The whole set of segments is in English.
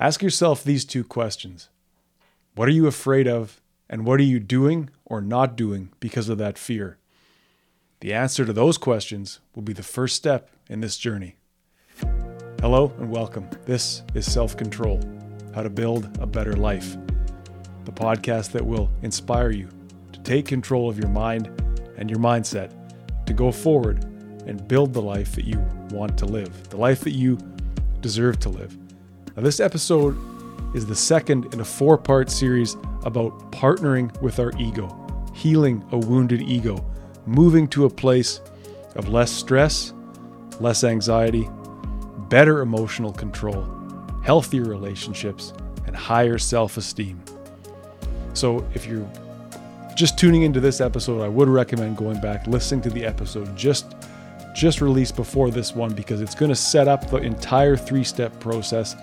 Ask yourself these two questions What are you afraid of, and what are you doing or not doing because of that fear? The answer to those questions will be the first step in this journey. Hello and welcome. This is Self Control How to Build a Better Life, the podcast that will inspire you to take control of your mind and your mindset to go forward and build the life that you want to live, the life that you deserve to live. Now, this episode is the second in a four part series about partnering with our ego, healing a wounded ego, moving to a place of less stress, less anxiety, better emotional control, healthier relationships, and higher self esteem. So, if you're just tuning into this episode, I would recommend going back, listening to the episode just just released before this one because it's going to set up the entire three step process.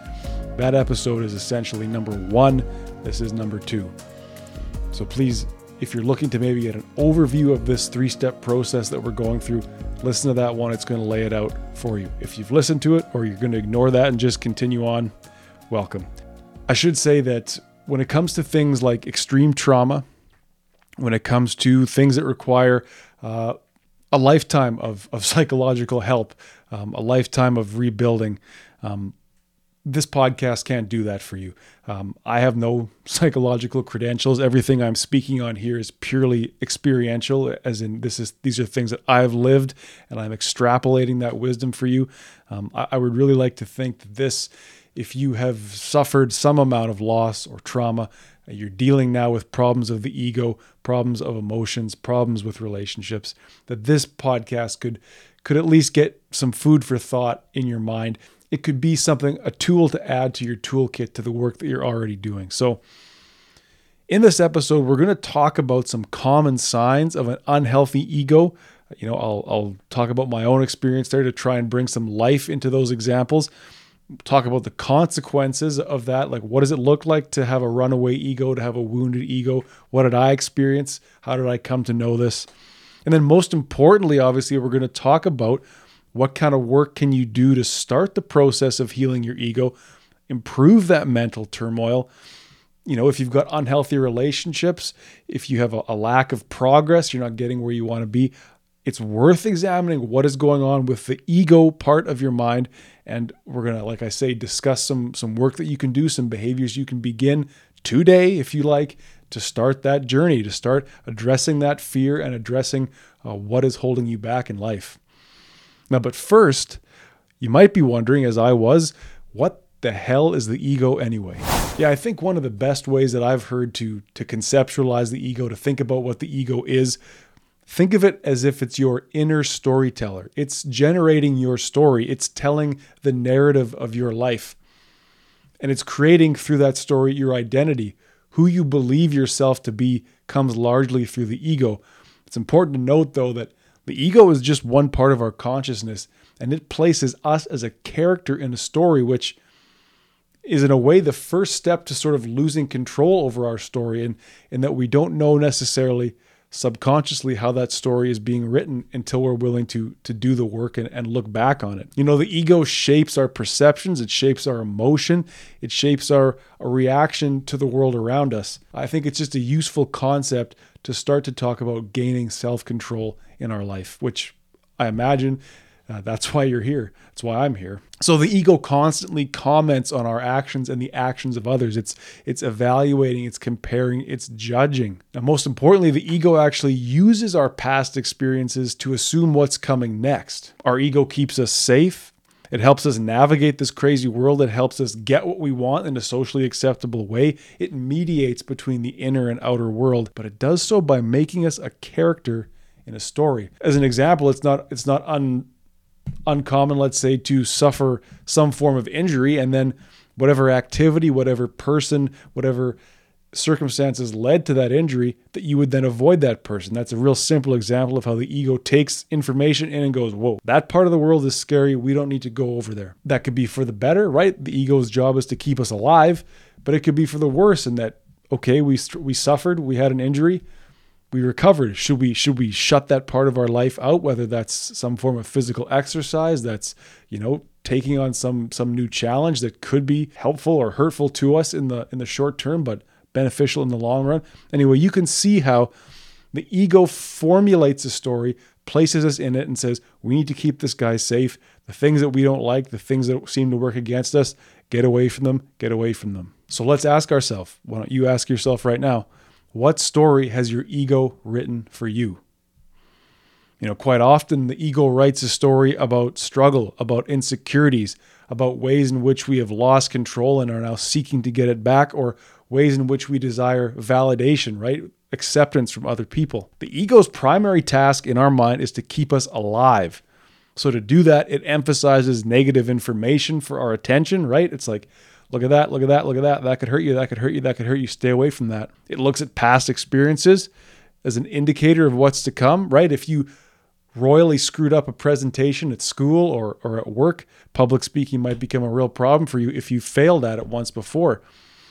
That episode is essentially number one. This is number two. So please, if you're looking to maybe get an overview of this three step process that we're going through, listen to that one. It's going to lay it out for you. If you've listened to it or you're going to ignore that and just continue on, welcome. I should say that when it comes to things like extreme trauma, when it comes to things that require uh, a lifetime of, of psychological help, um, a lifetime of rebuilding. Um, this podcast can't do that for you. Um, I have no psychological credentials. Everything I'm speaking on here is purely experiential, as in this is these are things that I've lived, and I'm extrapolating that wisdom for you. Um, I, I would really like to think that this, if you have suffered some amount of loss or trauma, you're dealing now with problems of the ego, problems of emotions, problems with relationships, that this podcast could could at least get some food for thought in your mind. It could be something a tool to add to your toolkit to the work that you're already doing. So in this episode, we're going to talk about some common signs of an unhealthy ego. You know, I'll, I'll talk about my own experience there to try and bring some life into those examples talk about the consequences of that. Like, what does it look like to have a runaway ego, to have a wounded ego? What did I experience? How did I come to know this? And then, most importantly, obviously, we're going to talk about what kind of work can you do to start the process of healing your ego, improve that mental turmoil. You know, if you've got unhealthy relationships, if you have a, a lack of progress, you're not getting where you want to be, it's worth examining what is going on with the ego part of your mind and we're going to like i say discuss some some work that you can do some behaviors you can begin today if you like to start that journey to start addressing that fear and addressing uh, what is holding you back in life now but first you might be wondering as i was what the hell is the ego anyway yeah i think one of the best ways that i've heard to to conceptualize the ego to think about what the ego is Think of it as if it's your inner storyteller. It's generating your story, it's telling the narrative of your life. And it's creating through that story your identity. Who you believe yourself to be comes largely through the ego. It's important to note, though, that the ego is just one part of our consciousness, and it places us as a character in a story, which is in a way the first step to sort of losing control over our story, and, and that we don't know necessarily subconsciously how that story is being written until we're willing to to do the work and, and look back on it. You know, the ego shapes our perceptions, it shapes our emotion, it shapes our, our reaction to the world around us. I think it's just a useful concept to start to talk about gaining self-control in our life, which I imagine uh, that's why you're here. That's why I'm here. So the ego constantly comments on our actions and the actions of others. It's it's evaluating, it's comparing, it's judging. Now, most importantly, the ego actually uses our past experiences to assume what's coming next. Our ego keeps us safe. It helps us navigate this crazy world. It helps us get what we want in a socially acceptable way. It mediates between the inner and outer world, but it does so by making us a character in a story. As an example, it's not it's not un uncommon, let's say, to suffer some form of injury and then whatever activity, whatever person, whatever circumstances led to that injury, that you would then avoid that person. That's a real simple example of how the ego takes information in and goes, Whoa, that part of the world is scary. We don't need to go over there. That could be for the better, right? The ego's job is to keep us alive, but it could be for the worse in that, okay, we, we suffered, we had an injury we recovered should we should we shut that part of our life out whether that's some form of physical exercise that's you know taking on some some new challenge that could be helpful or hurtful to us in the in the short term, but beneficial in the long run. Anyway, you can see how the ego formulates a story, places us in it, and says, we need to keep this guy safe. The things that we don't like, the things that seem to work against us, get away from them, get away from them. So let's ask ourselves why don't you ask yourself right now, what story has your ego written for you? You know, quite often the ego writes a story about struggle, about insecurities, about ways in which we have lost control and are now seeking to get it back, or ways in which we desire validation, right? Acceptance from other people. The ego's primary task in our mind is to keep us alive. So, to do that, it emphasizes negative information for our attention, right? It's like, look at that, look at that, look at that. That could hurt you, that could hurt you, that could hurt you. Stay away from that. It looks at past experiences as an indicator of what's to come, right? If you royally screwed up a presentation at school or, or at work, public speaking might become a real problem for you if you failed at it once before.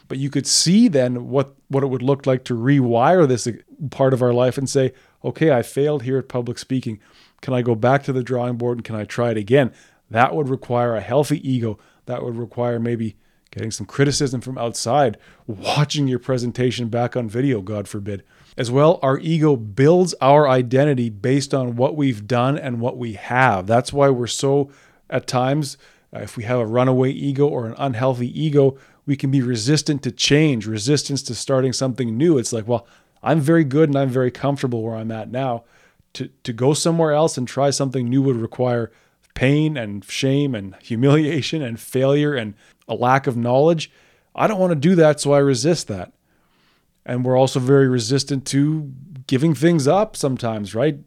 But you could see then what, what it would look like to rewire this part of our life and say, okay, I failed here at public speaking. Can I go back to the drawing board and can I try it again? That would require a healthy ego. That would require maybe getting some criticism from outside, watching your presentation back on video, God forbid. As well, our ego builds our identity based on what we've done and what we have. That's why we're so, at times, uh, if we have a runaway ego or an unhealthy ego, we can be resistant to change, resistance to starting something new. It's like, well, I'm very good and I'm very comfortable where I'm at now. To, to go somewhere else and try something new would require pain and shame and humiliation and failure and a lack of knowledge. I don't want to do that, so I resist that. And we're also very resistant to giving things up sometimes, right?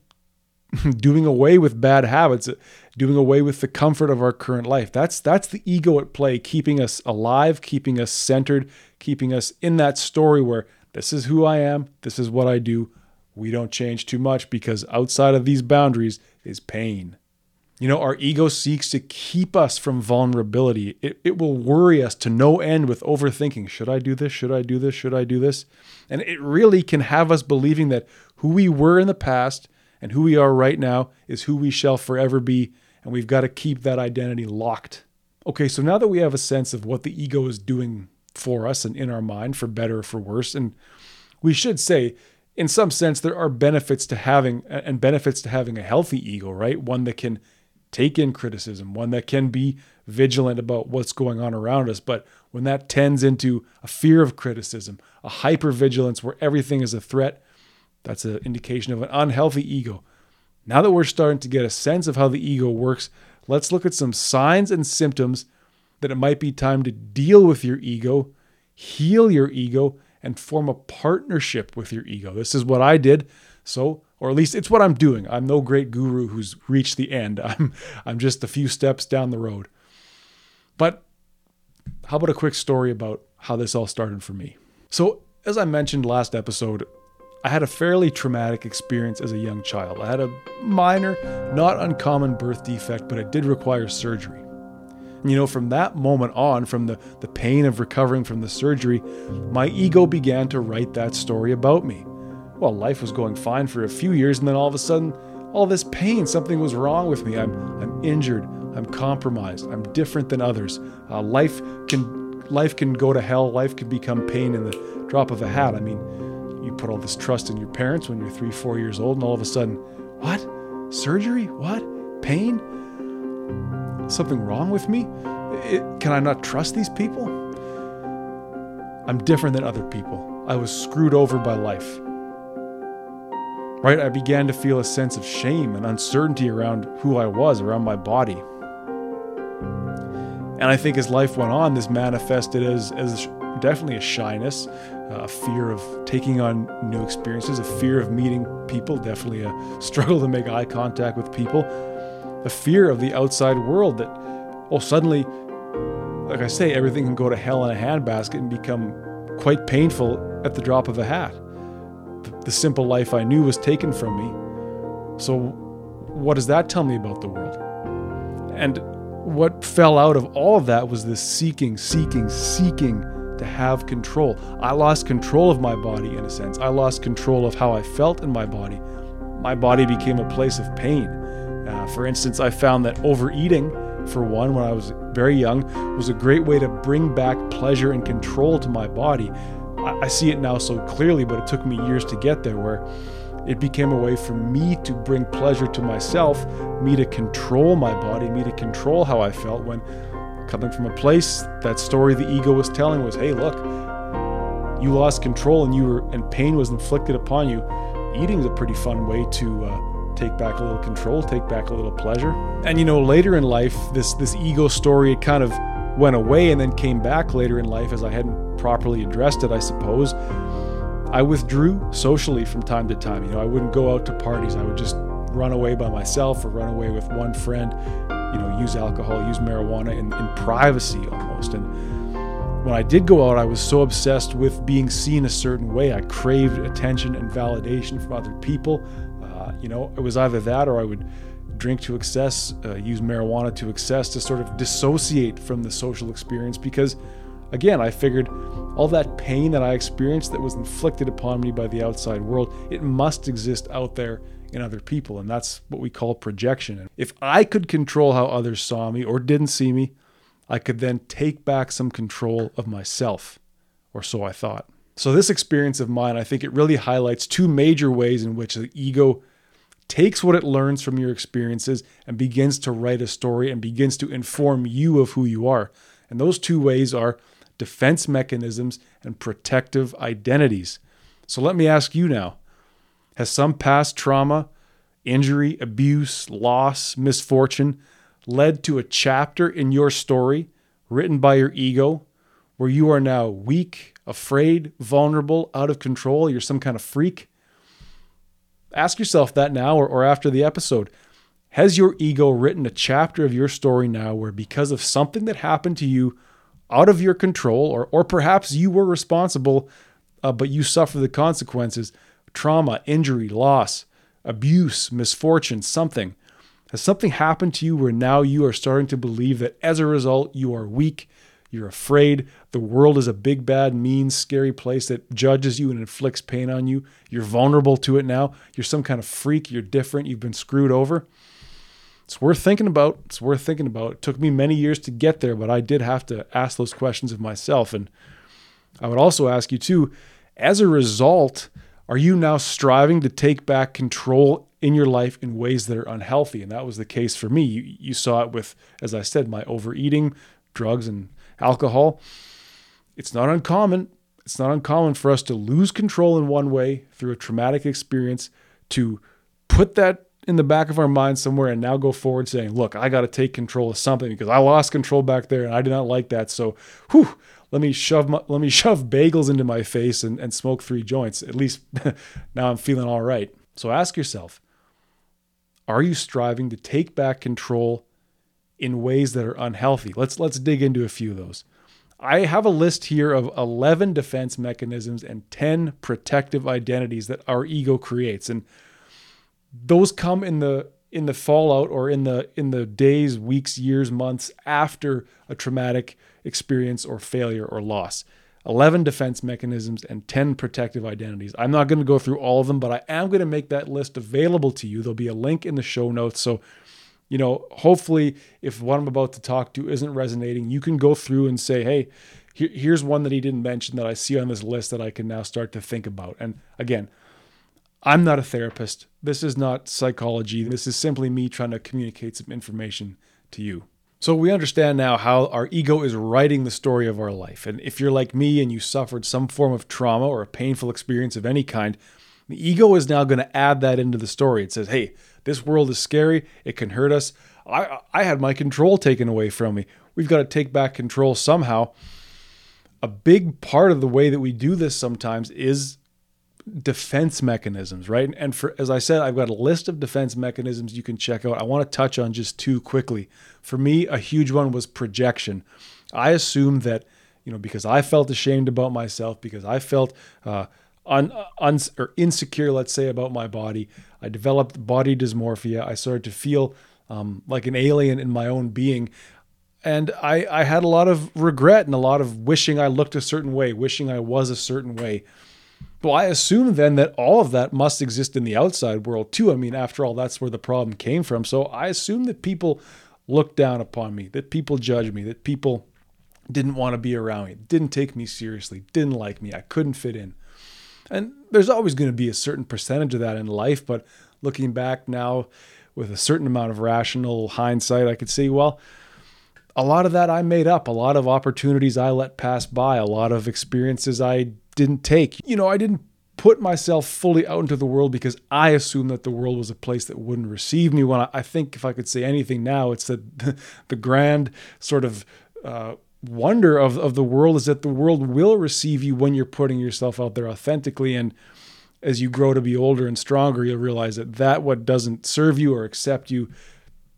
doing away with bad habits, doing away with the comfort of our current life. That's that's the ego at play, keeping us alive, keeping us centered, keeping us in that story where this is who I am, this is what I do. We don't change too much because outside of these boundaries is pain. You know, our ego seeks to keep us from vulnerability. It, it will worry us to no end with overthinking. Should I do this? Should I do this? Should I do this? And it really can have us believing that who we were in the past and who we are right now is who we shall forever be. And we've got to keep that identity locked. Okay, so now that we have a sense of what the ego is doing for us and in our mind, for better or for worse, and we should say, in some sense, there are benefits to having and benefits to having a healthy ego, right? One that can take in criticism, one that can be vigilant about what's going on around us. But when that tends into a fear of criticism, a hypervigilance where everything is a threat, that's an indication of an unhealthy ego. Now that we're starting to get a sense of how the ego works, let's look at some signs and symptoms that it might be time to deal with your ego, heal your ego, and form a partnership with your ego. This is what I did. So or at least it's what I'm doing. I'm no great guru who's reached the end. I'm I'm just a few steps down the road. But how about a quick story about how this all started for me? So, as I mentioned last episode, I had a fairly traumatic experience as a young child. I had a minor, not uncommon birth defect, but it did require surgery. And, you know, from that moment on, from the, the pain of recovering from the surgery, my ego began to write that story about me well, life was going fine for a few years, and then all of a sudden, all this pain, something was wrong with me. I'm, I'm injured. I'm compromised. I'm different than others. Uh, life can, life can go to hell. Life can become pain in the drop of a hat. I mean, you put all this trust in your parents when you're three, four years old, and all of a sudden, what? Surgery? What? Pain? Something wrong with me? It, can I not trust these people? I'm different than other people. I was screwed over by life right? I began to feel a sense of shame and uncertainty around who I was, around my body. And I think as life went on, this manifested as, as definitely a shyness, a fear of taking on new experiences, a fear of meeting people, definitely a struggle to make eye contact with people, a fear of the outside world that, oh, suddenly, like I say, everything can go to hell in a handbasket and become quite painful at the drop of a hat the simple life I knew was taken from me. So, what does that tell me about the world? And what fell out of all of that was this seeking, seeking, seeking to have control. I lost control of my body in a sense. I lost control of how I felt in my body. My body became a place of pain. Uh, for instance, I found that overeating for one, when I was very young, was a great way to bring back pleasure and control to my body. I, I see it now so clearly, but it took me years to get there where it became a way for me to bring pleasure to myself, me to control my body, me to control how I felt when coming from a place that story the ego was telling was, hey, look, you lost control and you were and pain was inflicted upon you. Eating is a pretty fun way to uh, take back a little control, take back a little pleasure. And you know, later in life, this this ego story it kind of went away and then came back later in life as I hadn't properly addressed it, I suppose. I withdrew socially from time to time. You know, I wouldn't go out to parties. I would just run away by myself or run away with one friend, you know, use alcohol, use marijuana in, in privacy almost. And when I did go out, I was so obsessed with being seen a certain way. I craved attention and validation from other people. Uh, you know, it was either that or I would drink to excess, uh, use marijuana to excess to sort of dissociate from the social experience because Again, I figured all that pain that I experienced that was inflicted upon me by the outside world, it must exist out there in other people. And that's what we call projection. If I could control how others saw me or didn't see me, I could then take back some control of myself, or so I thought. So, this experience of mine, I think it really highlights two major ways in which the ego takes what it learns from your experiences and begins to write a story and begins to inform you of who you are. And those two ways are defense mechanisms, and protective identities. So let me ask you now Has some past trauma, injury, abuse, loss, misfortune led to a chapter in your story written by your ego where you are now weak, afraid, vulnerable, out of control? You're some kind of freak? Ask yourself that now or, or after the episode. Has your ego written a chapter of your story now where, because of something that happened to you out of your control, or, or perhaps you were responsible, uh, but you suffer the consequences trauma, injury, loss, abuse, misfortune, something. Has something happened to you where now you are starting to believe that as a result you are weak, you're afraid, the world is a big, bad, mean, scary place that judges you and inflicts pain on you? You're vulnerable to it now. You're some kind of freak, you're different, you've been screwed over it's worth thinking about. It's worth thinking about. It took me many years to get there, but I did have to ask those questions of myself. And I would also ask you too, as a result, are you now striving to take back control in your life in ways that are unhealthy? And that was the case for me. You, you saw it with, as I said, my overeating, drugs, and alcohol. It's not uncommon. It's not uncommon for us to lose control in one way through a traumatic experience, to put that in the back of our mind somewhere and now go forward saying, look, I got to take control of something because I lost control back there and I did not like that. So, whew, let me shove my, let me shove bagels into my face and, and smoke three joints. At least now I'm feeling all right. So ask yourself, are you striving to take back control in ways that are unhealthy? Let's let's dig into a few of those. I have a list here of 11 defense mechanisms and 10 protective identities that our ego creates. And those come in the in the fallout or in the in the days, weeks, years, months after a traumatic experience or failure or loss. 11 defense mechanisms and 10 protective identities. I'm not going to go through all of them, but I am going to make that list available to you. There'll be a link in the show notes. So, you know, hopefully, if what I'm about to talk to isn't resonating, you can go through and say, hey, here's one that he didn't mention that I see on this list that I can now start to think about. And again, I'm not a therapist. This is not psychology. This is simply me trying to communicate some information to you. So we understand now how our ego is writing the story of our life. And if you're like me and you suffered some form of trauma or a painful experience of any kind, the ego is now going to add that into the story. It says, hey, this world is scary. It can hurt us. I, I had my control taken away from me. We've got to take back control somehow. A big part of the way that we do this sometimes is defense mechanisms, right? And for as I said, I've got a list of defense mechanisms you can check out. I want to touch on just two quickly. For me, a huge one was projection. I assumed that, you know, because I felt ashamed about myself, because I felt uh, un, un, or insecure, let's say, about my body, I developed body dysmorphia. I started to feel um, like an alien in my own being. And I, I had a lot of regret and a lot of wishing I looked a certain way, wishing I was a certain way. Well, I assume then that all of that must exist in the outside world too. I mean, after all, that's where the problem came from. So I assume that people looked down upon me, that people judged me, that people didn't want to be around me, didn't take me seriously, didn't like me, I couldn't fit in. And there's always going to be a certain percentage of that in life, but looking back now with a certain amount of rational hindsight, I could see, well, a lot of that I made up, a lot of opportunities I let pass by, a lot of experiences I didn't take. You know, I didn't put myself fully out into the world because I assumed that the world was a place that wouldn't receive me. When I, I think if I could say anything now, it's that the, grand sort of uh, wonder of, of the world is that the world will receive you when you're putting yourself out there authentically. And as you grow to be older and stronger, you'll realize that that what doesn't serve you or accept you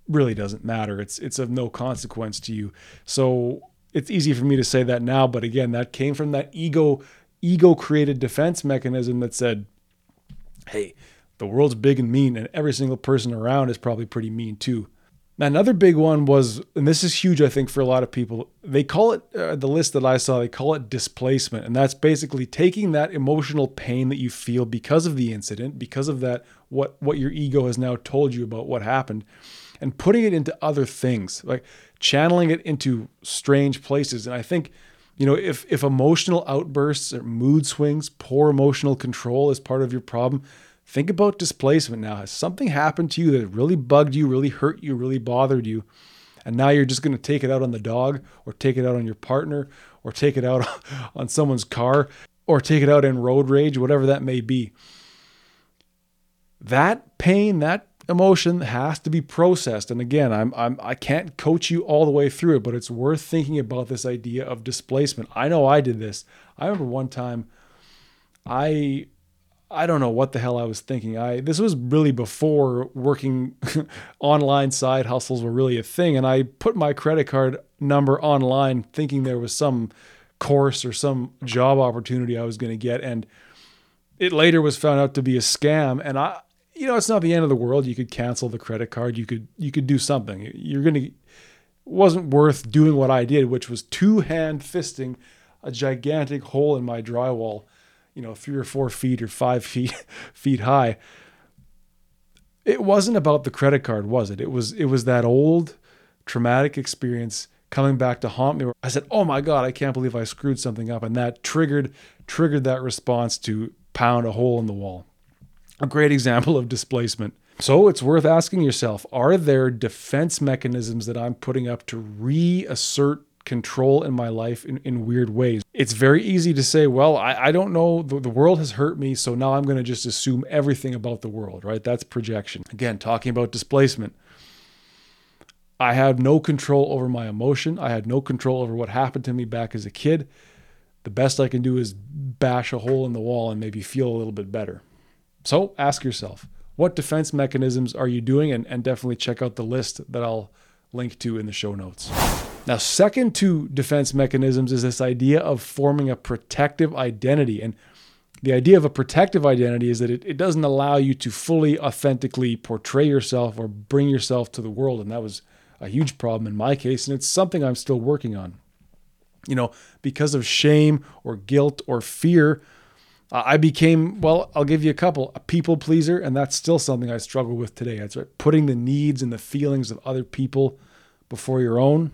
really doesn't matter. It's it's of no consequence to you. So it's easy for me to say that now, but again, that came from that ego ego created defense mechanism that said, "Hey, the world's big and mean, and every single person around is probably pretty mean too." Now, another big one was, and this is huge, I think, for a lot of people. They call it uh, the list that I saw. They call it displacement, and that's basically taking that emotional pain that you feel because of the incident, because of that what what your ego has now told you about what happened, and putting it into other things, like channeling it into strange places. And I think, you know, if if emotional outbursts or mood swings, poor emotional control is part of your problem, think about displacement now. Has something happened to you that really bugged you, really hurt you, really bothered you? And now you're just going to take it out on the dog or take it out on your partner or take it out on someone's car or take it out in road rage, whatever that may be. That pain, that emotion has to be processed. And again, I'm, I'm I can't coach you all the way through it, but it's worth thinking about this idea of displacement. I know I did this. I remember one time I I don't know what the hell I was thinking. I this was really before working online side hustles were really a thing and I put my credit card number online thinking there was some course or some job opportunity I was going to get and it later was found out to be a scam and I you know, it's not the end of the world. You could cancel the credit card. You could you could do something. You're gonna wasn't worth doing what I did, which was two hand fisting a gigantic hole in my drywall, you know, three or four feet or five feet feet high. It wasn't about the credit card, was it? It was it was that old traumatic experience coming back to haunt me. I said, "Oh my god, I can't believe I screwed something up," and that triggered triggered that response to pound a hole in the wall a great example of displacement. So it's worth asking yourself are there defense mechanisms that I'm putting up to reassert control in my life in, in weird ways? It's very easy to say, well, I, I don't know, the, the world has hurt me, so now I'm going to just assume everything about the world, right? That's projection. Again, talking about displacement. I had no control over my emotion. I had no control over what happened to me back as a kid. The best I can do is bash a hole in the wall and maybe feel a little bit better. So ask yourself, what defense mechanisms are you doing? And, and definitely check out the list that I'll link to in the show notes. Now, second to defense mechanisms is this idea of forming a protective identity. And the idea of a protective identity is that it, it doesn't allow you to fully authentically portray yourself or bring yourself to the world. And that was a huge problem in my case. And it's something I'm still working on. You know, because of shame or guilt or fear, I became, well, I'll give you a couple, a people pleaser, and that's still something I struggle with today. It's right, putting the needs and the feelings of other people before your own.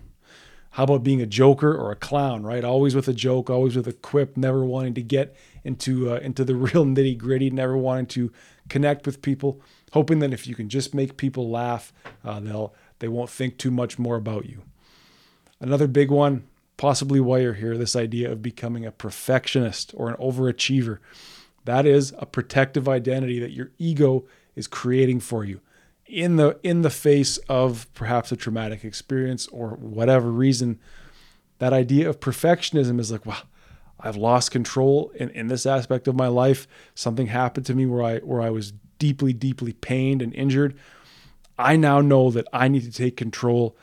How about being a joker or a clown, right? Always with a joke, always with a quip, never wanting to get into uh, into the real nitty gritty, never wanting to connect with people, hoping that if you can just make people laugh, uh, they'll they won't think too much more about you. Another big one, possibly why you're here this idea of becoming a perfectionist or an overachiever. That is a protective identity that your ego is creating for you in the in the face of perhaps a traumatic experience or whatever reason. That idea of perfectionism is like well i've lost control in, in this aspect of my life. Something happened to me where i where i was deeply deeply pained and injured. I now know that i need to take control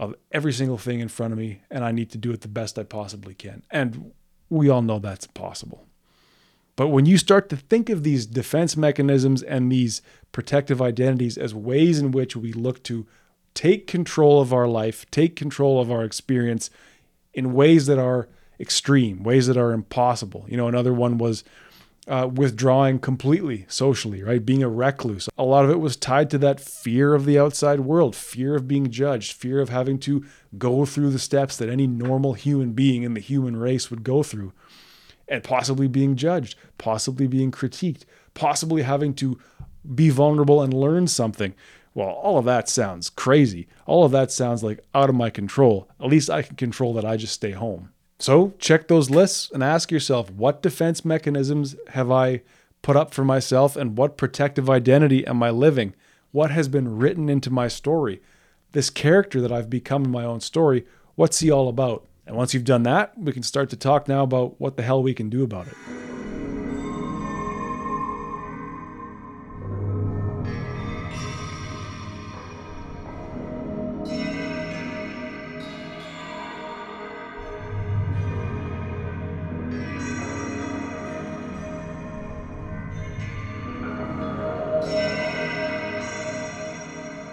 of every single thing in front of me, and I need to do it the best I possibly can. And we all know that's impossible. But when you start to think of these defense mechanisms and these protective identities as ways in which we look to take control of our life, take control of our experience in ways that are extreme, ways that are impossible. You know, another one was uh, withdrawing completely socially, right? Being a recluse. A lot of it was tied to that fear of the outside world, fear of being judged, fear of having to go through the steps that any normal human being in the human race would go through, and possibly being judged, possibly being critiqued, possibly having to be vulnerable and learn something. Well, all of that sounds crazy. All of that sounds like out of my control. At least I can control that I just stay home. So check those lists and ask yourself what defense mechanisms have I put up for myself and what protective identity am I living? What has been written into my story? This character that I've become in my own story, what's he all about? And once you've done that, we can start to talk now about what the hell we can do about it.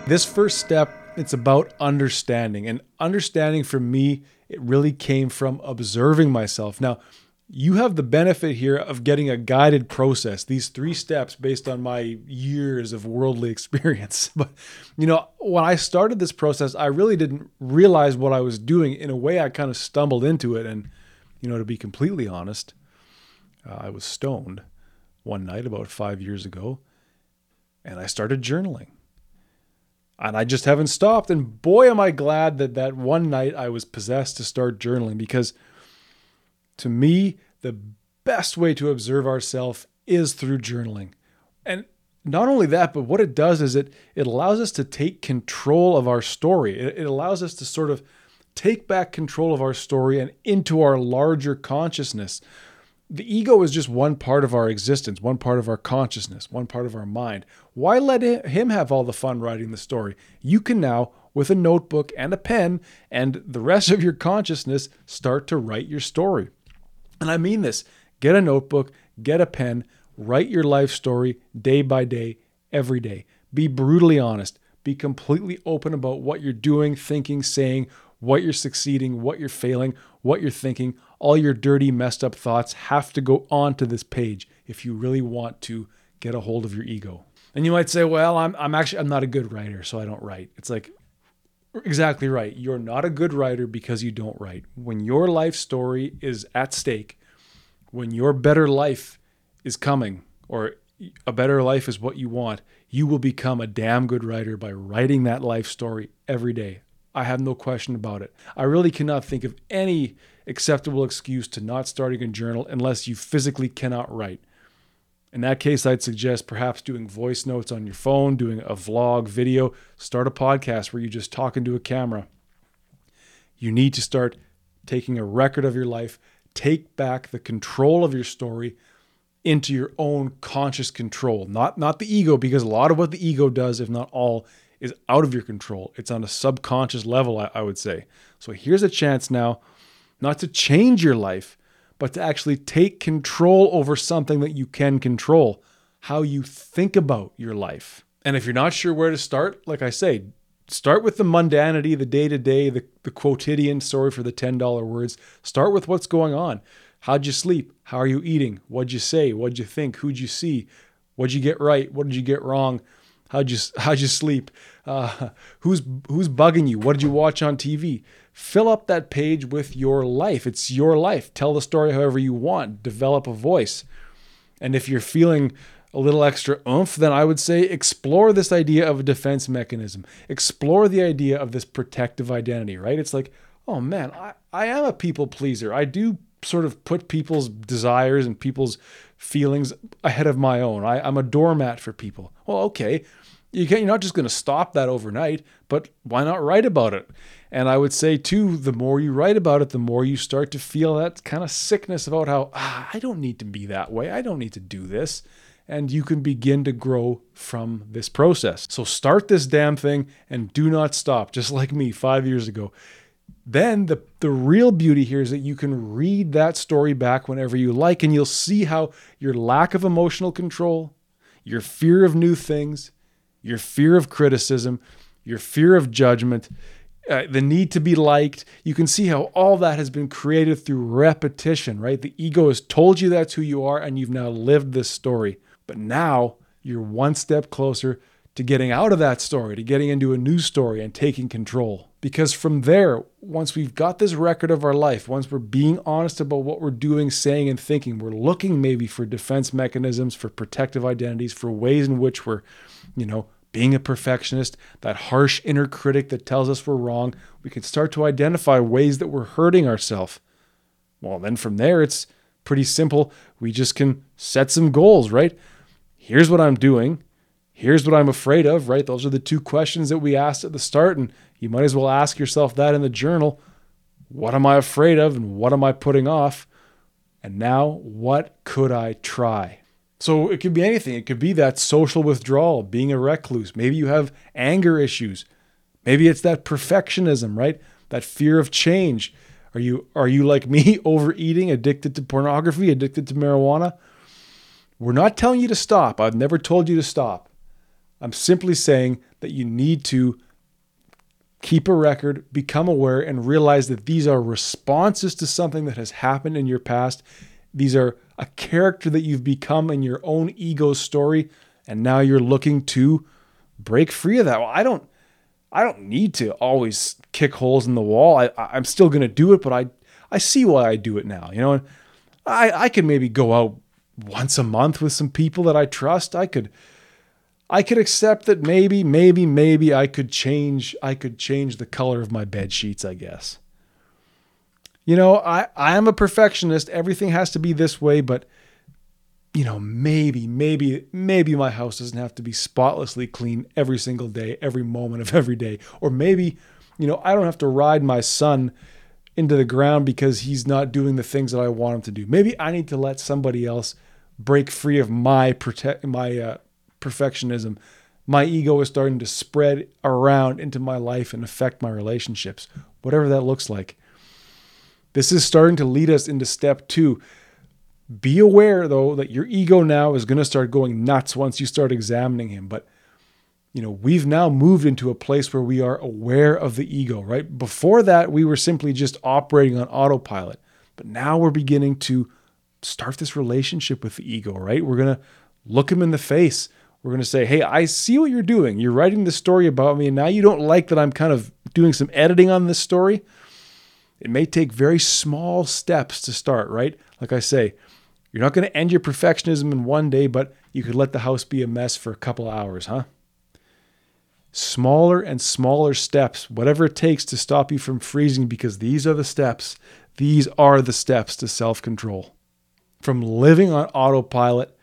This first step, it's about understanding. And understanding for me, it really came from observing myself. Now, you have the benefit here of getting a guided process, these three steps based on my years of worldly experience. But, you know, when I started this process, I really didn't realize what I was doing. In a way, I kind of stumbled into it. And, you know, to be completely honest, uh, I was stoned one night about five years ago and I started journaling and I just haven't stopped. And boy, am I glad that that one night I was possessed to start journaling because to me, the best way to observe ourselves is through journaling. And not only that, but what it does is it it allows us to take control of our story. It, it allows us to sort of take back control of our story and into our larger consciousness the ego is just one part of our existence, one part of our consciousness, one part of our mind. Why let him have all the fun writing the story? You can now, with a notebook and a pen and the rest of your consciousness, start to write your story. And I mean this get a notebook, get a pen, write your life story day by day, every day. Be brutally honest. Be completely open about what you're doing, thinking, saying, what you're succeeding, what you're failing, what you're thinking, all your dirty, messed up thoughts have to go onto this page if you really want to get a hold of your ego. And you might say, well, I'm, I'm actually, I'm not a good writer, so I don't write. It's like, exactly right. You're not a good writer because you don't write. When your life story is at stake, when your better life is coming, or a better life is what you want, you will become a damn good writer by writing that life story every day. I have no question about it. I really cannot think of any acceptable excuse to not starting a journal unless you physically cannot write. In that case, I'd suggest perhaps doing voice notes on your phone, doing a vlog, video, start a podcast where you just talk into a camera. You need to start taking a record of your life, take back the control of your story into your own conscious control, not not the ego because a lot of what the ego does, if not all, is out of your control. It's on a subconscious level, I, I would say. So here's a chance now, not to change your life, but to actually take control over something that you can control how you think about your life. And if you're not sure where to start, like I say, start with the mundanity, the day to day, the, quotidian, sorry for the $10 words. Start with what's going on. How'd you sleep? How are you eating? What'd you say? What'd you think? Who'd you see? What'd you get right? What did you get wrong? How'd you how'd you sleep? Uh, who's who's bugging you? What did you watch on TV? Fill up that page with your life. It's your life. Tell the story however you want. Develop a voice. And if you're feeling a little extra oomph, then I would say explore this idea of a defense mechanism. Explore the idea of this protective identity, right? It's like, oh man, I, I am a people pleaser. I do sort of put people's desires and people's feelings ahead of my own. I, I'm a doormat for people. Well, okay. You can't, you're not just going to stop that overnight, but why not write about it? And I would say, too, the more you write about it, the more you start to feel that kind of sickness about how ah, I don't need to be that way. I don't need to do this. And you can begin to grow from this process. So start this damn thing and do not stop, just like me five years ago. Then the, the real beauty here is that you can read that story back whenever you like, and you'll see how your lack of emotional control, your fear of new things, your fear of criticism, your fear of judgment, uh, the need to be liked. You can see how all that has been created through repetition, right? The ego has told you that's who you are, and you've now lived this story. But now you're one step closer to getting out of that story, to getting into a new story and taking control. Because from there, once we've got this record of our life, once we're being honest about what we're doing, saying, and thinking, we're looking maybe for defense mechanisms, for protective identities, for ways in which we're, you know, being a perfectionist, that harsh inner critic that tells us we're wrong, we can start to identify ways that we're hurting ourselves. Well, then from there, it's pretty simple. We just can set some goals, right? Here's what I'm doing. Here's what I'm afraid of, right? Those are the two questions that we asked at the start. And you might as well ask yourself that in the journal. What am I afraid of and what am I putting off? And now, what could I try? So it could be anything. It could be that social withdrawal, being a recluse. Maybe you have anger issues. Maybe it's that perfectionism, right? That fear of change. Are you are you like me overeating, addicted to pornography, addicted to marijuana? We're not telling you to stop. I've never told you to stop. I'm simply saying that you need to keep a record, become aware and realize that these are responses to something that has happened in your past. These are a character that you've become in your own ego story and now you're looking to break free of that. Well, I don't I don't need to always kick holes in the wall. I I'm still to do it, but I I see why I do it now, you know. I I could maybe go out once a month with some people that I trust. I could I could accept that maybe maybe maybe I could change I could change the color of my bed sheets, I guess you know, I, I am a perfectionist. Everything has to be this way, but you know, maybe, maybe, maybe my house doesn't have to be spotlessly clean every single day, every moment of every day. Or maybe, you know, I don't have to ride my son into the ground because he's not doing the things that I want him to do. Maybe I need to let somebody else break free of my protect my uh, perfectionism. My ego is starting to spread around into my life and affect my relationships, whatever that looks like. This is starting to lead us into step two. Be aware, though, that your ego now is going to start going nuts once you start examining him. But, you know, we've now moved into a place where we are aware of the ego, right? Before that, we were simply just operating on autopilot. But now we're beginning to start this relationship with the ego, right? We're going to look him in the face. We're going to say, hey, I see what you're doing. You're writing this story about me, and now you don't like that I'm kind of doing some editing on this story. It may take very small steps to start, right? Like I say, you're not going to end your perfectionism in one day, but you could let the house be a mess for a couple hours, huh? Smaller and smaller steps, whatever it takes to stop you from freezing, because these are the steps. These are the steps to self control. From living on autopilot,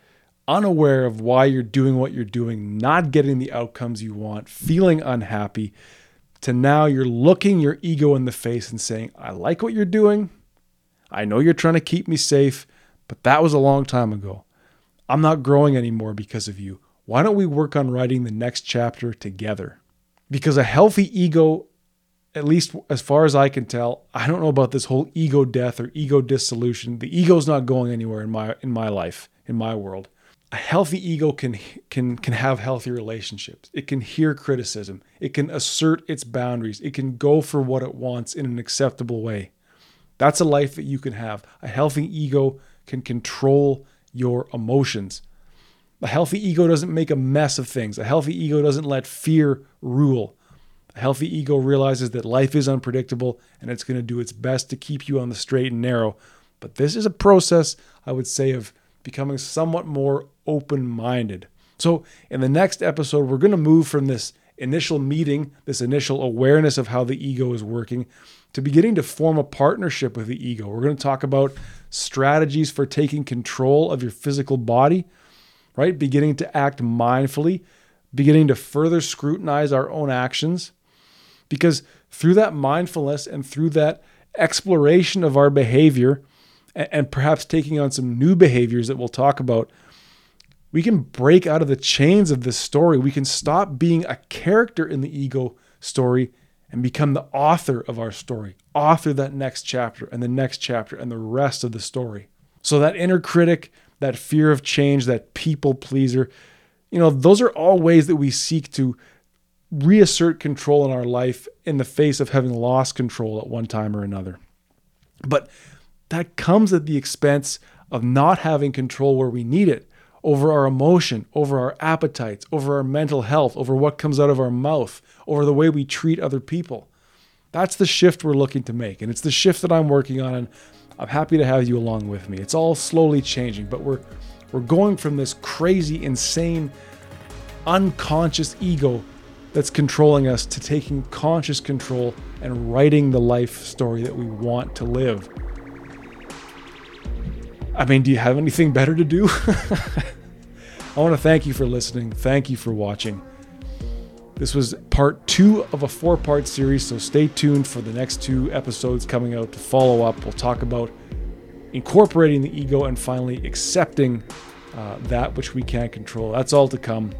unaware of why you're doing what you're doing, not getting the outcomes you want, feeling unhappy, to now you're looking your ego in the face and saying, I like what you're doing. I know you're trying to keep me safe, but that was a long time ago. I'm not growing anymore because of you. Why don't we work on writing the next chapter together? Because a healthy ego, at least as far as I can tell, I don't know about this whole ego death or ego dissolution. The ego's not going anywhere in my in my life, in my world a healthy ego can can can have healthy relationships. It can hear criticism. It can assert its boundaries. It can go for what it wants in an acceptable way. That's a life that you can have. A healthy ego can control your emotions. A healthy ego doesn't make a mess of things. A healthy ego doesn't let fear rule. A healthy ego realizes that life is unpredictable and it's going to do its best to keep you on the straight and narrow. But this is a process, I would say, of becoming somewhat more open minded. So, in the next episode, we're going to move from this initial meeting, this initial awareness of how the ego is working, to beginning to form a partnership with the ego. We're going to talk about strategies for taking control of your physical body, right? Beginning to act mindfully, beginning to further scrutinize our own actions. Because through that mindfulness and through that exploration of our behavior, and perhaps taking on some new behaviors that we'll talk about, we can break out of the chains of this story. We can stop being a character in the ego story and become the author of our story, author that next chapter and the next chapter and the rest of the story. So, that inner critic, that fear of change, that people pleaser, you know, those are all ways that we seek to reassert control in our life in the face of having lost control at one time or another. But that comes at the expense of not having control where we need it over our emotion, over our appetites, over our mental health, over what comes out of our mouth, over the way we treat other people. That's the shift we're looking to make. And it's the shift that I'm working on. And I'm happy to have you along with me. It's all slowly changing, but we're we're going from this crazy, insane, unconscious ego that's controlling us to taking conscious control and writing the life story that we want to live. I mean, do you have anything better to do? I want to thank you for listening. Thank you for watching. This was part two of a four part series, so stay tuned for the next two episodes coming out to follow up. We'll talk about incorporating the ego and finally accepting uh, that which we can't control. That's all to come.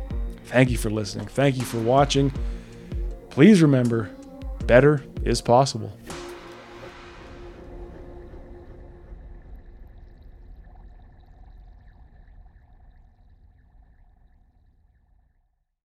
Thank you for listening. Thank you for watching. Please remember better is possible.